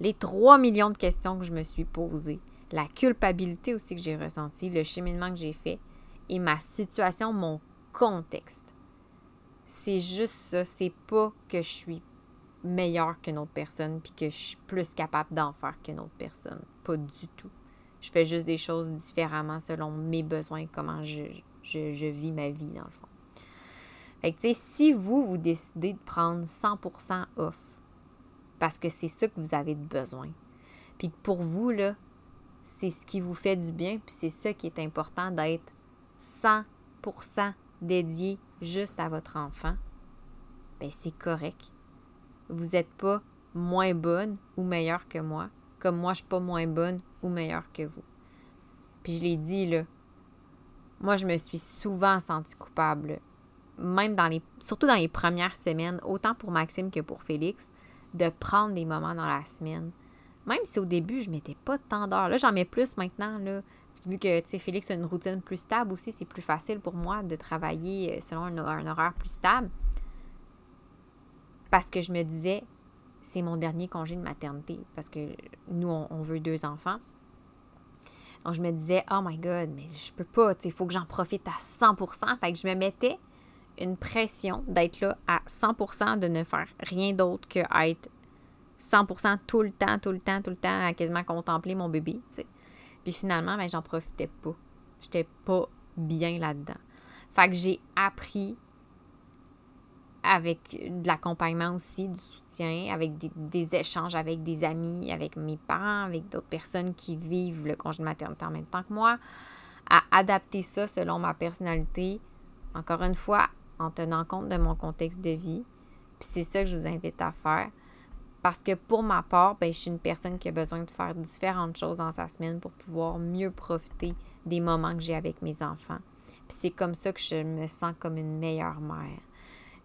les 3 millions de questions que je me suis posées, la culpabilité aussi que j'ai ressentie, le cheminement que j'ai fait et ma situation, mon contexte. C'est juste ça. C'est pas que je suis meilleure qu'une autre personne puis que je suis plus capable d'en faire qu'une autre personne. Pas du tout. Je fais juste des choses différemment selon mes besoins, comment je, vis ma vie, dans le fond. Fait que, tu sais, si vous, vous décidez de prendre 100% off, parce que c'est ça que vous avez besoin, puis que pour vous, là, c'est ce qui vous fait du bien, puis c'est ça qui est important d'être 100% dédié juste à votre enfant, ben c'est correct. Vous n'êtes pas moins bonne ou meilleure que moi, comme moi je suis pas moins bonne ou meilleure que vous. Puis je l'ai dit là, moi je me suis souvent sentie coupable, même dans les, surtout dans les premières semaines, autant pour Maxime que pour Félix, de prendre des moments dans la semaine. Même si au début je mettais pas tant d'heures, là j'en mets plus maintenant là. Vu que Félix a une routine plus stable aussi, c'est plus facile pour moi de travailler euh, selon un horaire plus stable. Parce que je me disais, c'est mon dernier congé de maternité parce que nous, on, veut deux enfants. Donc, je me disais, oh my God, mais je peux pas, il faut que j'en profite à 100% Fait que je me mettais une pression d'être là à 100% de ne faire rien d'autre que être 100% tout le temps, tout le temps, tout le temps à quasiment contempler mon bébé. Puis finalement, ben, j'en profitais pas. J'étais pas bien là-dedans. Fait que j'ai appris avec de l'accompagnement aussi, du soutien, avec des, échanges avec des amis, avec mes parents, avec d'autres personnes qui vivent le congé de maternité en même temps que moi, à adapter ça selon ma personnalité, encore une fois, en tenant compte de mon contexte de vie. Puis c'est ça que je vous invite à faire. Parce que pour ma part, ben, je suis une personne qui a besoin de faire différentes choses dans sa semaine pour pouvoir mieux profiter des moments que j'ai avec mes enfants. Puis c'est comme ça que je me sens comme une meilleure mère.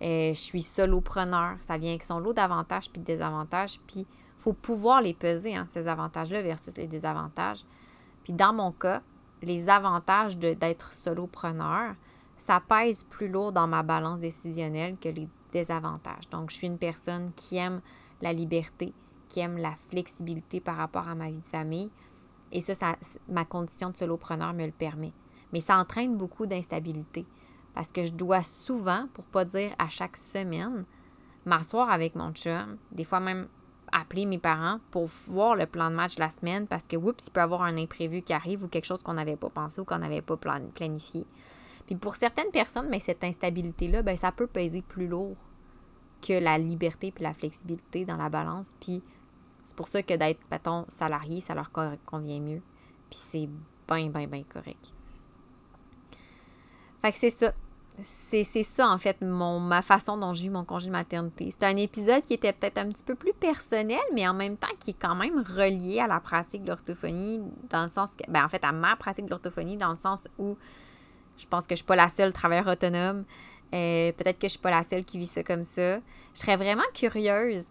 Euh, je suis solopreneur. Ça vient avec son lot d'avantages puis de désavantages. Puis il faut pouvoir les peser, hein, ces avantages-là versus les désavantages. Puis dans mon cas, les avantages d'être solopreneur, ça pèse plus lourd dans ma balance décisionnelle que les désavantages. Donc, je suis une personne qui aime la liberté, qui aime la flexibilité par rapport à ma vie de famille. Et ça, ma condition de solopreneur me le permet. Mais ça entraîne beaucoup d'instabilité parce que je dois souvent, pour pas dire à chaque semaine, m'asseoir avec mon chum, des fois même appeler mes parents pour voir le plan de match la semaine parce que, oups, il peut y avoir un imprévu qui arrive ou quelque chose qu'on n'avait pas pensé ou qu'on n'avait pas planifié. Puis pour certaines personnes, mais ben, cette instabilité-là, ben, ça peut peser plus lourd que la liberté puis la flexibilité dans la balance. Puis c'est pour ça que d'être, mettons, salarié, ça leur convient mieux. Puis c'est bien, bien, bien correct. Fait que c'est ça. C'est ça, en fait, mon, ma façon dont j'ai eu mon congé de maternité. C'est un épisode qui était peut-être un petit peu plus personnel, mais en même temps qui est quand même relié à la pratique de l'orthophonie, dans le sens que, ben, en fait, à ma pratique de l'orthophonie, dans le sens où je pense que je ne suis pas la seule travailleur autonome. Euh, peut-être que je ne suis pas la seule qui vit ça comme ça. Je serais vraiment curieuse,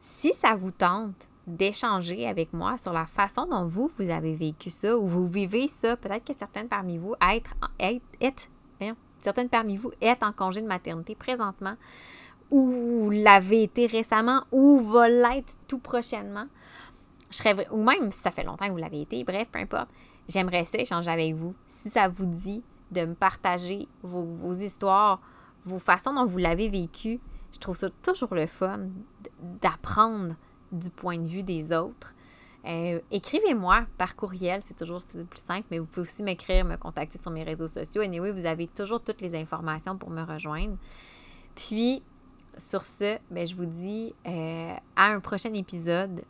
si ça vous tente, d'échanger avec moi sur la façon dont vous, vous avez vécu ça ou vous vivez ça. Peut-être que certaines parmi vous être, certaines parmi vous êtes en congé de maternité présentement ou l'avez été récemment ou va l'être tout prochainement. Je ou même si ça fait longtemps que vous l'avez été, bref, peu importe, j'aimerais ça échanger avec vous. Si ça vous dit de me partager vos histoires, vos façons dont vous l'avez vécu, je trouve ça toujours le fun d'apprendre du point de vue des autres. Euh, écrivez-moi par courriel, c'est toujours le plus simple, mais vous pouvez aussi m'écrire, me contacter sur mes réseaux sociaux. Et anyway, vous avez toujours toutes les informations pour me rejoindre. Puis, sur ce, ben, je vous dis euh, à un prochain épisode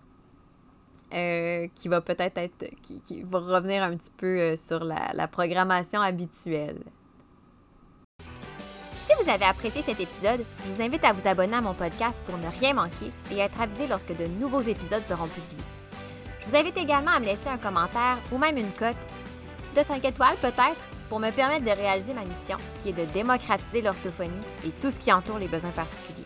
euh, qui va peut-être être, qui, va revenir un petit peu sur la, la programmation habituelle. Vous avez apprécié cet épisode, je vous invite à vous abonner à mon podcast pour ne rien manquer et être avisé lorsque de nouveaux épisodes seront publiés. Je vous invite également à me laisser un commentaire ou même une cote de 5 étoiles peut-être pour me permettre de réaliser ma mission qui est de démocratiser l'orthophonie et tout ce qui entoure les besoins particuliers.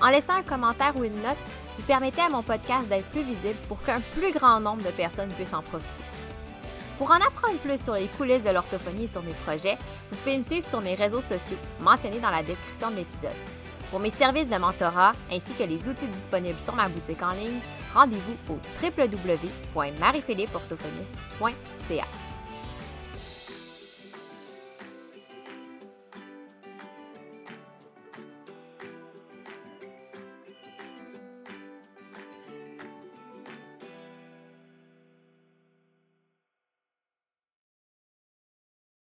En laissant un commentaire ou une note, vous permettez à mon podcast d'être plus visible pour qu'un plus grand nombre de personnes puissent en profiter. Pour en apprendre plus sur les coulisses de l'orthophonie et sur mes projets, vous pouvez me suivre sur mes réseaux sociaux mentionnés dans la description de l'épisode. Pour mes services de mentorat ainsi que les outils disponibles sur ma boutique en ligne, rendez-vous au www.mariephilippeorthophoniste.ca.